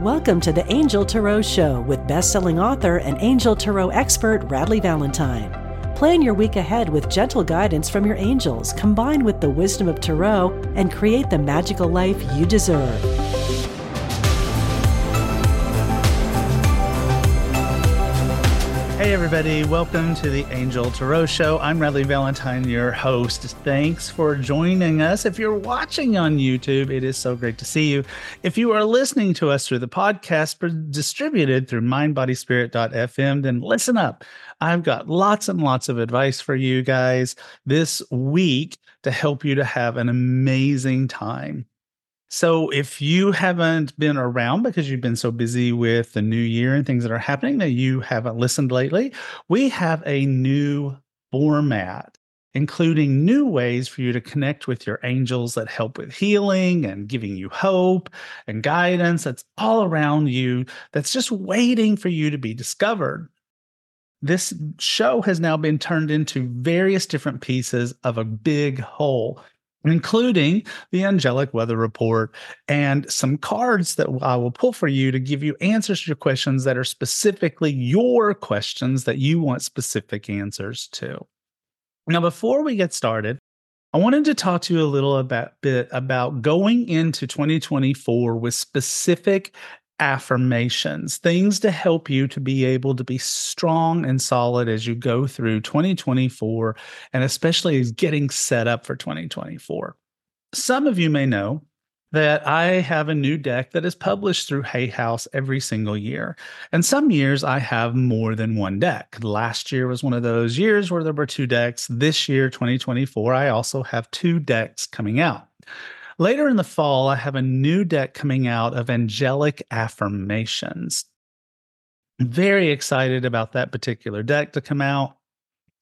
Welcome to the Angel Tarot Show with best-selling author and Angel Tarot expert Radleigh Valentine. Plan your week ahead with gentle guidance from your angels, combined with the wisdom of Tarot, and create the magical life you deserve. Hey, everybody, welcome to the Angel Tarot Show. I'm Radleigh Valentine, your host. Thanks for joining us. If you're watching on YouTube, it is so great to see you. If you are listening to us through the podcast distributed through mindbodyspirit.fm, then listen up. I've got lots and lots of advice for you guys this week to help you to have an amazing time. So, if you haven't been around because you've been so busy with the new year and things that are happening that you haven't listened lately, we have a new format, including new ways for you to connect with your angels that help with healing and giving you hope and guidance that's all around you, that's just waiting for you to be discovered. This show has now been turned into various different pieces of a big whole including the angelic weather report and some cards that I will pull for you to give you answers to your questions that are specifically your questions that you want specific answers to. Now, before we get started, I wanted to talk to you a little about, bit about going into 2024 with specific affirmations, things to help you to be able to be strong and solid as you go through 2024, and especially as getting set up for 2024. Some of you may know that I have a new deck that is published through Hay House every single year. And some years I have more than one deck. Last year was one of those years where there were two decks. This year, 2024, I also have two decks coming out. Later in the fall, I have a new deck coming out of angelic affirmations. Very excited about that particular deck to come out.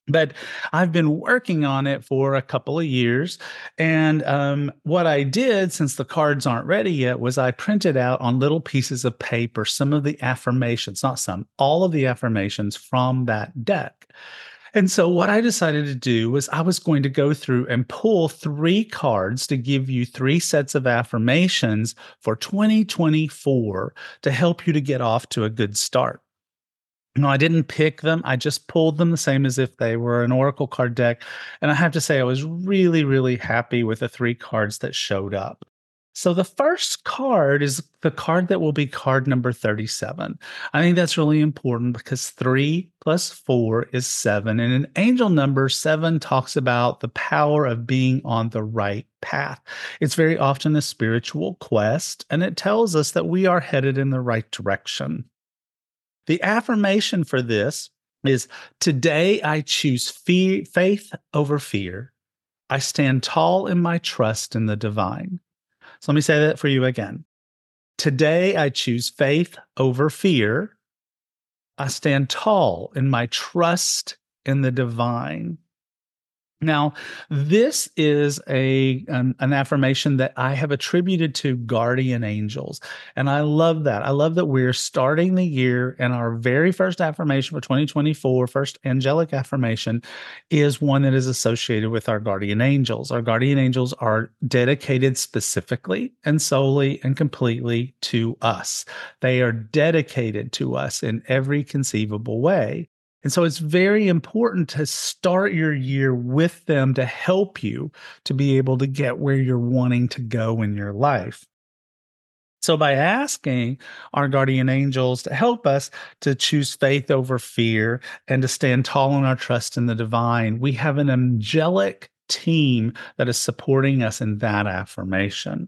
But I've been working on it for a couple of years. And um, what I did, since the cards aren't ready yet, was I printed out on little pieces of paper some of the affirmations, not some, all of the affirmations from that deck. And so, what I decided to do was I was going to go through and pull three cards to give you three sets of affirmations for 2024 to help you to get off to a good start. No, I didn't pick them. I just pulled them the same as if they were an Oracle card deck. And I have to say, I was really, really happy with the three cards that showed up. So the first card is the card that will be card number 37. I think that's really important because three plus four is seven. And an angel number seven talks about the power of being on the right path. It's very often a spiritual quest, and it tells us that we are headed in the right direction. The affirmation for this is Today I choose fe- faith over fear. I stand tall in my trust in the divine. So let me say that for you again. Today, I choose faith over fear. I stand tall in my trust in the divine. Now, this is a an, an, affirmation that I have attributed to guardian angels, and I love that. I love that we're starting the year, and our very first affirmation for 2024, first angelic affirmation, is one that is associated with our guardian angels. Our guardian angels are dedicated specifically and solely and completely to us. They are dedicated to us in every conceivable way. And so it's very important to start your year with them to help you to be able to get where you're wanting to go in your life. So, by asking our guardian angels to help us to choose faith over fear and to stand tall in our trust in the divine, we have an angelic team that is supporting us in that affirmation.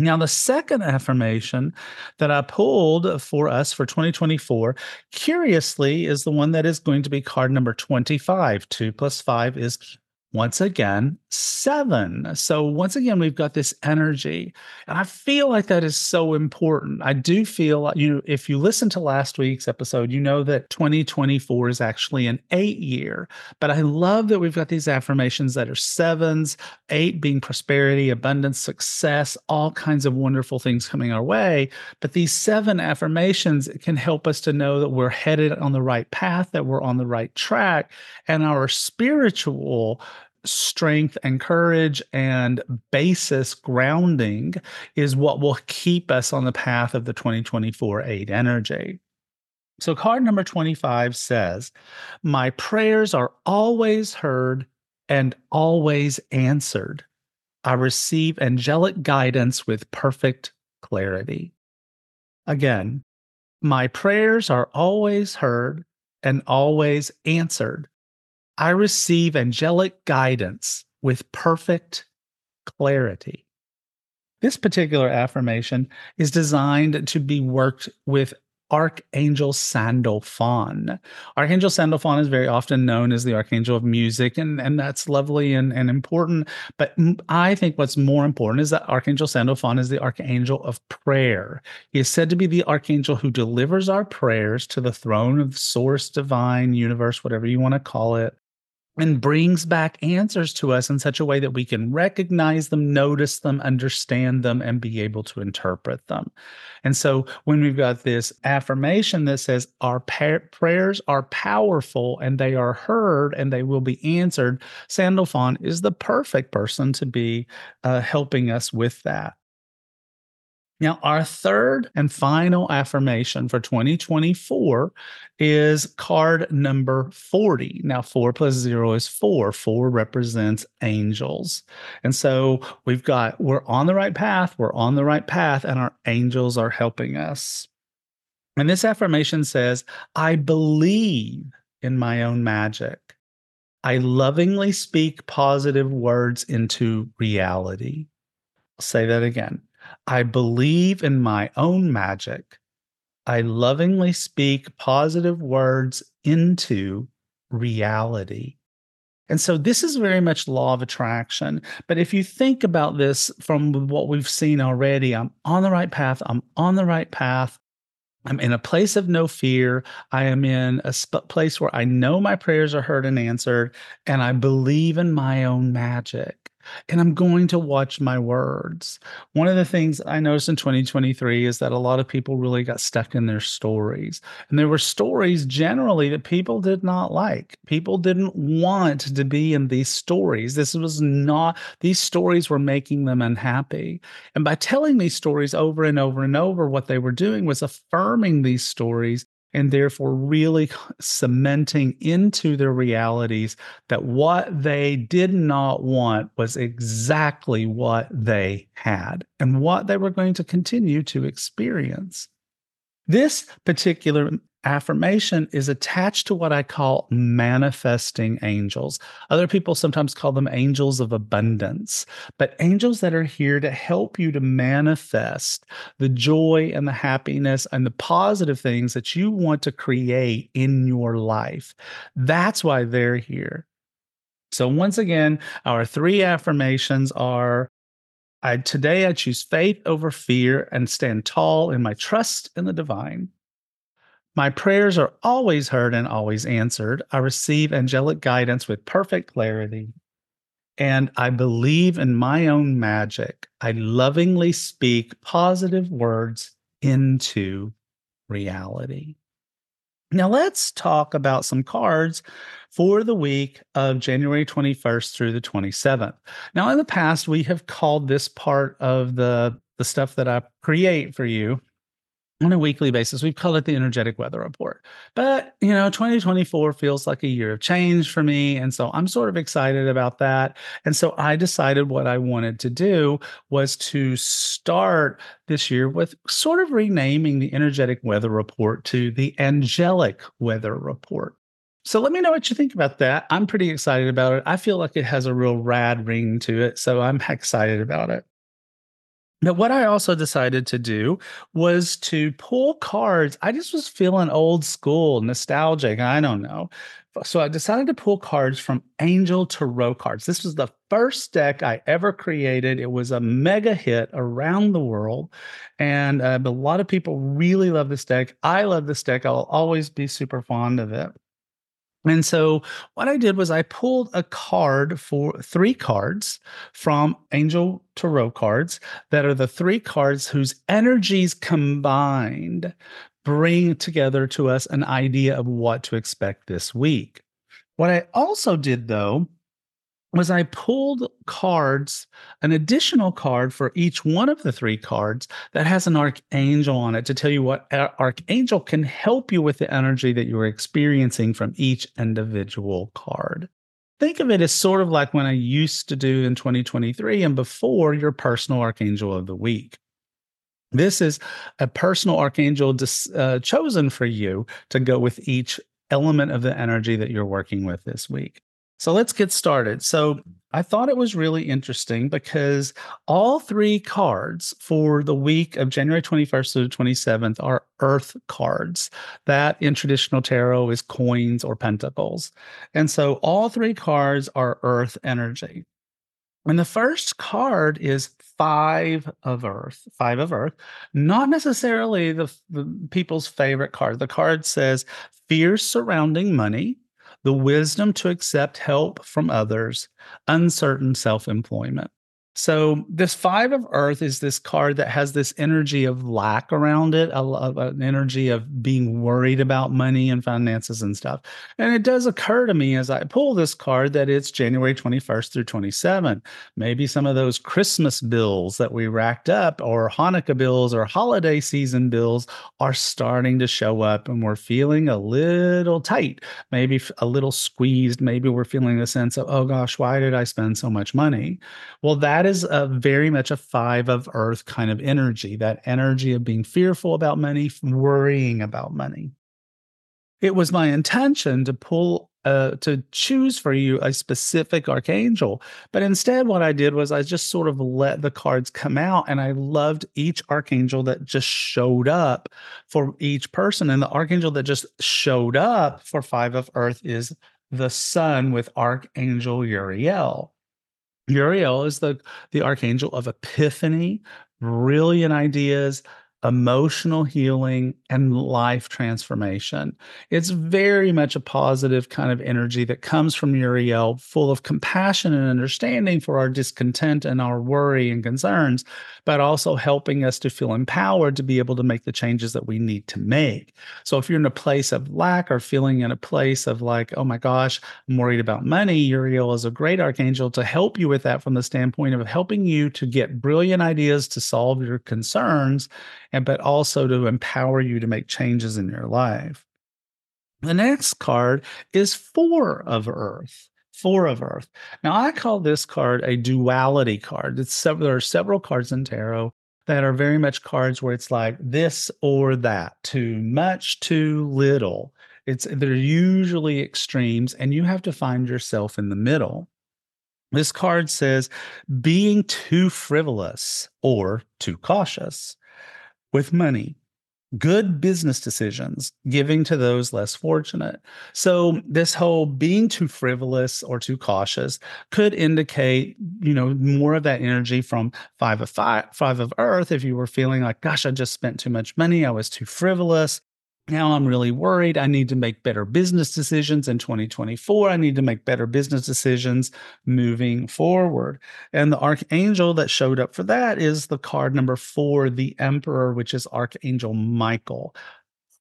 Now, the second affirmation that I pulled for us for 2024, curiously, is the one that is going to be card number 25. Two plus five is once again, seven. So, once again, we've got this energy. And I feel like that is so important. I do feel, like you if you listen to last week's episode, you know that 2024 is actually an eight year. But I love that we've got these affirmations that are sevens, eight being prosperity, abundance, success, all kinds of wonderful things coming our way. But these seven affirmations can help us to know that we're headed on the right path, that we're on the right track, and our spiritual strength and courage and basis grounding is what will keep us on the path of the 2024 8 energy. So, card number 25 says, My prayers are always heard and always answered. I receive angelic guidance with perfect clarity. Again, my prayers are always heard and always answered. I receive angelic guidance with perfect clarity. This particular affirmation is designed to be worked with Archangel Sandalphon. Archangel Sandalphon is very often known as the Archangel of Music, and, and that's lovely and, and important. But I think what's more important is that Archangel Sandalphon is the Archangel of Prayer. He is said to be the Archangel who delivers our prayers to the throne of Source, Divine, Universe, whatever you want to call it, and brings back answers to us in such a way that we can recognize them, notice them, understand them, and be able to interpret them. And so when we've got this affirmation that says our pa- prayers are powerful and they are heard and they will be answered, Sandalphon is the perfect person to be uh, helping us with that. Now, our third and final affirmation for 2024 is card number 40. Now, four plus zero is four. Four represents angels. And so we've got, we're on the right path, we're on the right path, and our angels are helping us. And this affirmation says, I believe in my own magic. I lovingly speak positive words into reality. I'll say that again. I believe in my own magic. I lovingly speak positive words into reality. And so this is very much law of attraction. But if you think about this from what we've seen already, I'm on the right path. I'm on the right path. I'm in a place of no fear. I am in a sp- place where I know my prayers are heard and answered, and I believe in my own magic and I'm going to watch my words. One of the things I noticed in 2023 is that a lot of people really got stuck in their stories. And there were stories generally that people did not like. People didn't want to be in these stories. This was not, these stories were making them unhappy. And by telling these stories over and over and over, what they were doing was affirming these stories and therefore really cementing into their realities that what they did not want was exactly what they had and what they were going to continue to experience. This particular affirmation is attached to what I call manifesting angels. Other people sometimes call them angels of abundance, but angels that are here to help you to manifest the joy and the happiness and the positive things that you want to create in your life. That's why they're here. So, once again, our three affirmations are I, today I choose faith over fear and stand tall in my trust in the divine. My prayers are always heard and always answered. I receive angelic guidance with perfect clarity. And I believe in my own magic. I lovingly speak positive words into reality. Now, let's talk about some cards for the week of January 21st through the 27th. Now, in the past, we have called this part of the, the stuff that I create for you on a weekly basis. We've called it the energetic weather report. But, you know, 2024 feels like a year of change for me. And so I'm sort of excited about that. And so I decided what I wanted to do was to start this year with sort of renaming the energetic weather report to the angelic weather report. So let me know what you think about that. I'm pretty excited about it. I feel like it has a real rad ring to it. So I'm excited about it. Now, what I also decided to do was to pull cards. I just was feeling old school, nostalgic. I don't know. So I decided to pull cards from Angel Tarot cards. This was the first deck I ever created. It was a mega hit around the world. And uh, a lot of people really love this deck. I love this deck. I'll always be super fond of it. And so what I did was I pulled a card for three cards from Angel Tarot cards that are the three cards whose energies combined bring together to us an idea of what to expect this week. What I also did though was I pulled cards, an additional card for each one of the three cards that has an archangel on it to tell you what archangel can help you with the energy that you're experiencing from each individual card. Think of it as sort of like when I used to do in 2023 and before your personal archangel of the week. This is a personal archangel dis, uh, chosen for you to go with each element of the energy that you're working with this week. So let's get started. So I thought it was really interesting because all three cards for the week of January 21st to the 27th are earth cards. That in traditional tarot is coins or pentacles. And so all three cards are earth energy. And the first card is five of earth, five of earth, not necessarily the, the people's favorite card. The card says fears surrounding money the wisdom to accept help from others, uncertain self employment. So this five of earth is this card that has this energy of lack around it, a, an energy of being worried about money and finances and stuff. And it does occur to me as I pull this card that it's January 21st through 27. Maybe some of those Christmas bills that we racked up or Hanukkah bills or holiday season bills are starting to show up and we're feeling a little tight, maybe a little squeezed. Maybe we're feeling a sense of, oh gosh, why did I spend so much money? Well, that is a very much a five of earth kind of energy, that energy of being fearful about money, worrying about money. It was my intention to pull uh, to choose for you a specific archangel. But instead, what I did was I just sort of let the cards come out and I loved each archangel that just showed up for each person. And the archangel that just showed up for Five of Earth is the sun with Archangel Uriel. Uriel is the, the archangel of epiphany, brilliant ideas, emotional healing and life transformation. It's very much a positive kind of energy that comes from Uriel, full of compassion and understanding for our discontent and our worry and concerns, but also helping us to feel empowered to be able to make the changes that we need to make. So if you're in a place of lack or feeling in a place of like, oh my gosh, I'm worried about money, Uriel is a great archangel to help you with that from the standpoint of helping you to get brilliant ideas to solve your concerns and but also to empower you to make changes in your life. The next card is Four of Earth. Four of Earth. Now, I call this card a duality card. It's several, there are several cards in tarot that are very much cards where it's like this or that, too much, too little. It's they're usually extremes, and you have to find yourself in the middle. This card says being too frivolous or too cautious with money, good business decisions, giving to those less fortunate. So this whole being too frivolous or too cautious could indicate, you know, more of that energy from five of five, five of earth. If you were feeling like, gosh, I just spent too much money, I was too frivolous. Now I'm really worried. I need to make better business decisions in 2024. I need to make better business decisions moving forward. And the archangel that showed up for that is the card number four, the emperor, which is Archangel Michael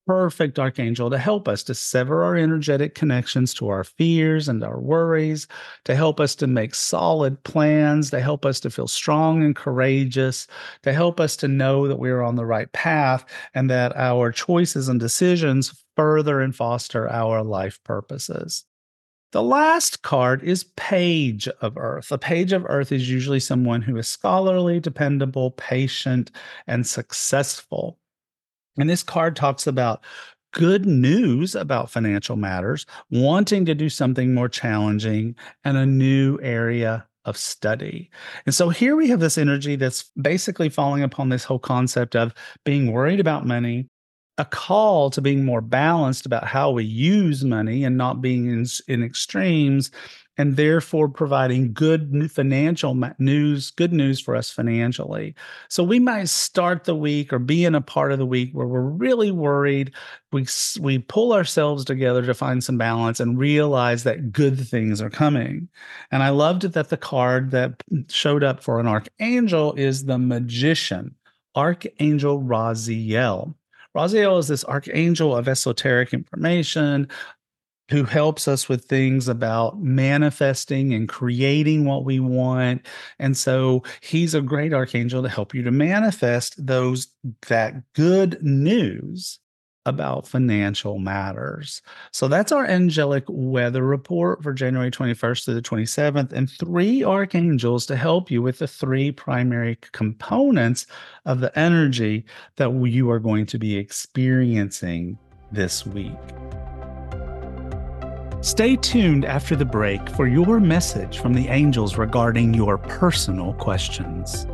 perfect archangel to help us to sever our energetic connections to our fears and our worries, to help us to make solid plans, to help us to feel strong and courageous, to help us to know that we are on the right path and that our choices and decisions further and foster our life purposes. The last card is Page of Earth. A Page of Earth is usually someone who is scholarly, dependable, patient, and successful. And this card talks about good news about financial matters, wanting to do something more challenging, and a new area of study. And so here we have this energy that's basically falling upon this whole concept of being worried about money, a call to being more balanced about how we use money and not being in, in extremes, and therefore providing good financial news, good news for us financially. So we might start the week or be in a part of the week where we're really worried. We we pull ourselves together to find some balance and realize that good things are coming. And I loved that the card that showed up for an archangel is the magician, Archangel Raziel. Raziel is this archangel of esoteric information, who helps us with things about manifesting and creating what we want. And so he's a great archangel to help you to manifest those that good news about financial matters. So that's our angelic weather report for January 21st to the 27th, and three archangels to help you with the three primary components of the energy that you are going to be experiencing this week. Stay tuned after the break for your message from the angels regarding your personal questions.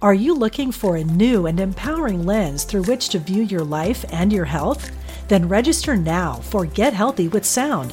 Are you looking for a new and empowering lens through which to view your life and your health? Then register now for Get Healthy with Sound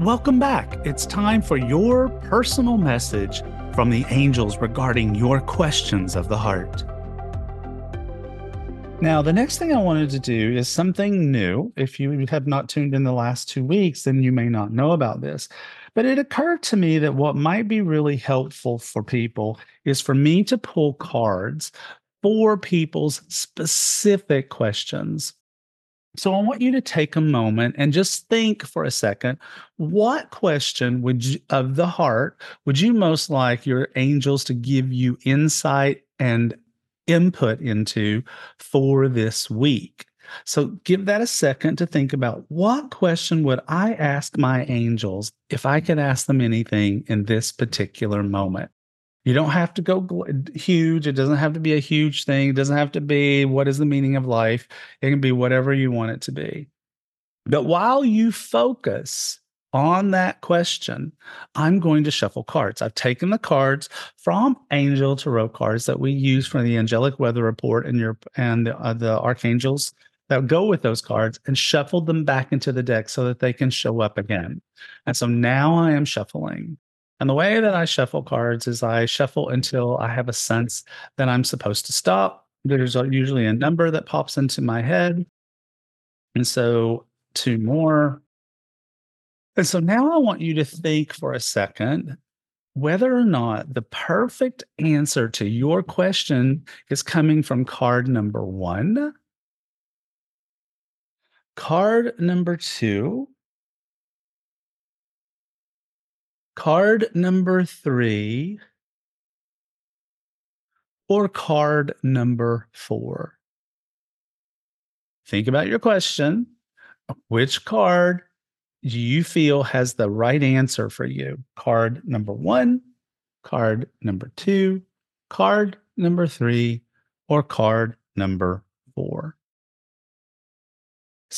Welcome back. It's time for your personal message from the angels regarding your questions of the heart. Now, the next thing I wanted to do is something new. If you have not tuned in the last two weeks, then you may not know about this. But it occurred to me that what might be really helpful for people is for me to pull cards for people's specific questions. So I want you to take a moment and just think for a second what question would you, of the heart would you most like your angels to give you insight and input into for this week? So give that a second to think about what question would I ask my angels if I could ask them anything in this particular moment? You don't have to go huge. It doesn't have to be a huge thing. It doesn't have to be what is the meaning of life. It can be whatever you want it to be. But while you focus on that question, I'm going to shuffle cards. I've taken the cards from Angel Tarot cards that we use for the angelic weather report and your and the, uh, the archangels that go with those cards and shuffled them back into the deck so that they can show up again. And so now I am shuffling. And the way that I shuffle cards is I shuffle until I have a sense that I'm supposed to stop. There's usually a number that pops into my head. And so two more. And so now I want you to think for a second whether or not the perfect answer to your question is coming from card number one, card number two, card number three, or card number four. Think about your question. Which card do you feel has the right answer for you? Card number one, card number two, card number three, or card number?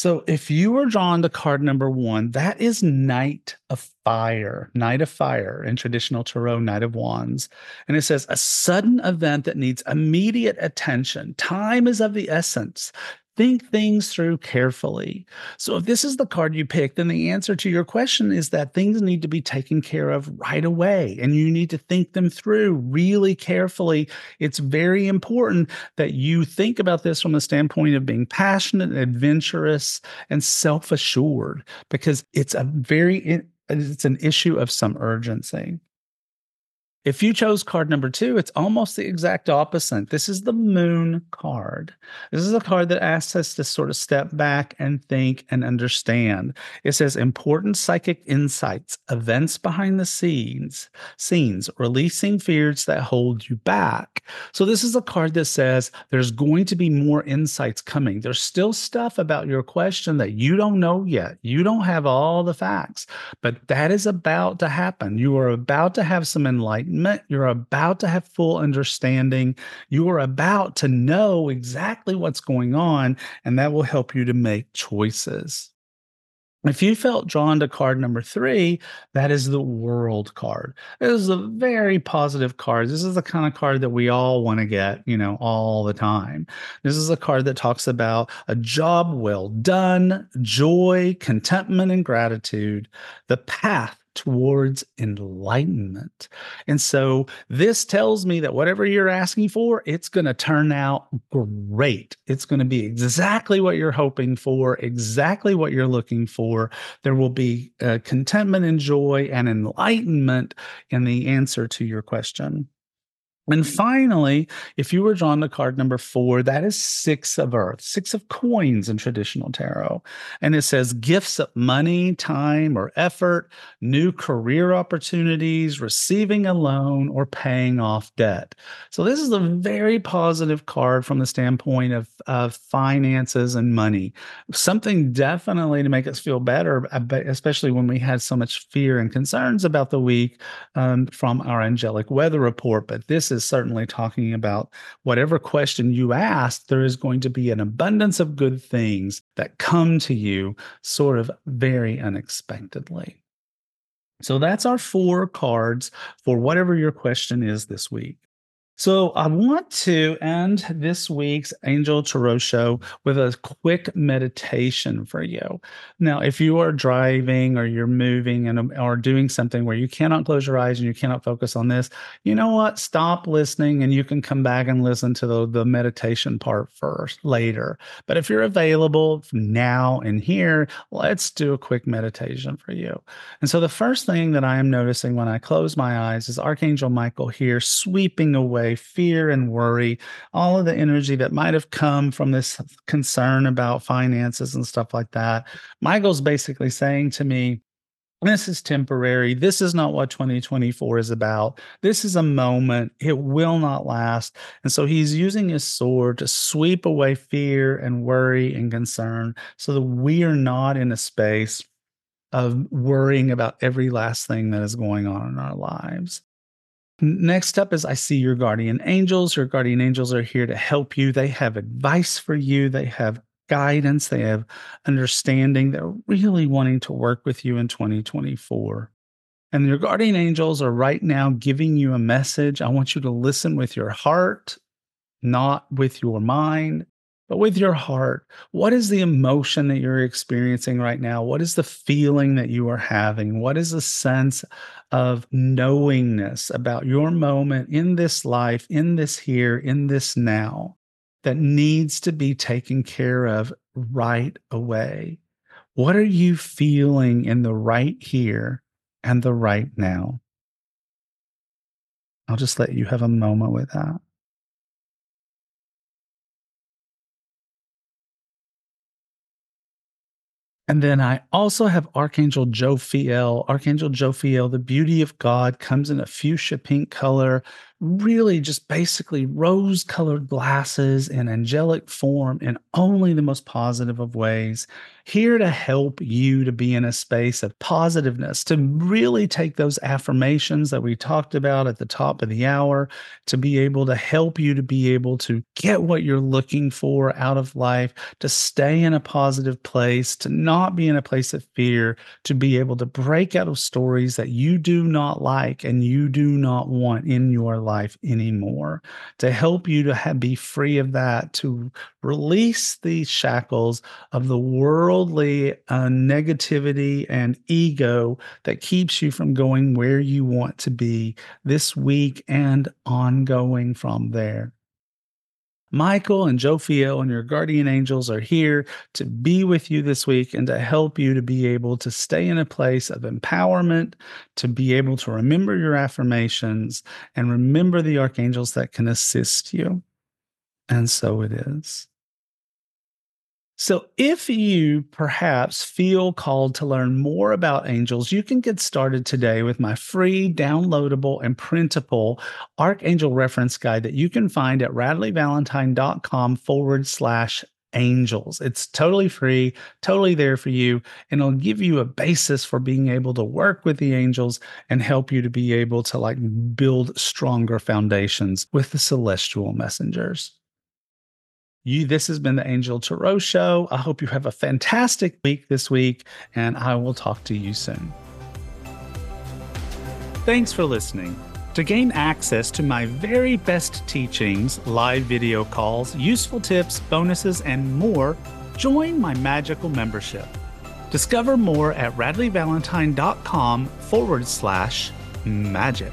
So if you were drawn to card number one, that is Knight of Fire, Knight of Fire in traditional Tarot, Knight of Wands. And it says, a sudden event that needs immediate attention. Time is of the essence think things through carefully. So, if this is the card you pick, then the answer to your question is that things need to be taken care of right away and you need to think them through really carefully. It's very important that you think about this from the standpoint of being passionate, adventurous, and self assured because it's a very it's an issue of some urgency. If you chose card number two, it's almost the exact opposite. This is the moon card. This is a card that asks us to sort of step back and think and understand. It says important psychic insights, events behind the scenes, scenes, releasing fears that hold you back. So this is a card that says there's going to be more insights coming. There's still stuff about your question that you don't know yet. You don't have all the facts, but that is about to happen. You are about to have some enlightenment enlightenment. You're about to have full understanding. You are about to know exactly what's going on, and that will help you to make choices. If you felt drawn to card number three, that is the world card. This is a very positive card. This is the kind of card that we all want to get, you know, all the time. This is a card that talks about a job well done, joy, contentment, and gratitude, the path towards enlightenment. And so this tells me that whatever you're asking for, it's going to turn out great. It's going to be exactly what you're hoping for, exactly what you're looking for. There will be uh, contentment and joy and enlightenment in the answer to your question. And finally, if you were drawn to card number four, that is six of earth, six of coins in traditional tarot. And it says gifts of money, time, or effort, new career opportunities, receiving a loan, or paying off debt. So this is a very positive card from the standpoint of, of finances and money. Something definitely to make us feel better, especially when we had so much fear and concerns about the week um, from our angelic weather report. But this is is certainly talking about whatever question you ask, there is going to be an abundance of good things that come to you sort of very unexpectedly. So that's our four cards for whatever your question is this week. So I want to end this week's Angel Tarot show with a quick meditation for you. Now, if you are driving or you're moving and um, or doing something where you cannot close your eyes and you cannot focus on this, you know what? Stop listening and you can come back and listen to the, the meditation part first later. But if you're available now and here, let's do a quick meditation for you. And so the first thing that I am noticing when I close my eyes is Archangel Michael here sweeping away fear and worry, all of the energy that might have come from this concern about finances and stuff like that. Michael's basically saying to me, this is temporary. This is not what 2024 is about. This is a moment. It will not last. And so he's using his sword to sweep away fear and worry and concern so that we are not in a space of worrying about every last thing that is going on in our lives. Next up is I see your guardian angels. Your guardian angels are here to help you. They have advice for you, they have guidance, they have understanding. They're really wanting to work with you in 2024. And your guardian angels are right now giving you a message. I want you to listen with your heart, not with your mind but with your heart. What is the emotion that you're experiencing right now? What is the feeling that you are having? What is the sense of knowingness about your moment in this life, in this here, in this now that needs to be taken care of right away? What are you feeling in the right here and the right now? I'll just let you have a moment with that. And then I also have Archangel Jophiel. Archangel Jophiel, the beauty of God, comes in a fuchsia pink color, really just basically rose colored glasses in angelic form in only the most positive of ways here to help you to be in a space of positiveness, to really take those affirmations that we talked about at the top of the hour, to be able to help you to be able to get what you're looking for out of life, to stay in a positive place, to not be in a place of fear, to be able to break out of stories that you do not like and you do not want in your life anymore, to help you to have, be free of that, to release the shackles of the worldly uh, negativity and ego that keeps you from going where you want to be this week and ongoing from there. Michael and Joe Jophiel and your guardian angels are here to be with you this week and to help you to be able to stay in a place of empowerment, to be able to remember your affirmations and remember the archangels that can assist you. And so it is. So, if you perhaps feel called to learn more about angels, you can get started today with my free downloadable and printable Archangel reference guide that you can find at radleighvalentine.com forward slash angels. It's totally free, totally there for you, and it'll give you a basis for being able to work with the angels and help you to be able to like build stronger foundations with the celestial messengers. You, this has been the Angel Tarot Show. I hope you have a fantastic week this week, and I will talk to you soon. Thanks for listening. To gain access to my very best teachings, live video calls, useful tips, bonuses, and more, join my magical membership. Discover more at radleighvalentine.com forward slash magic.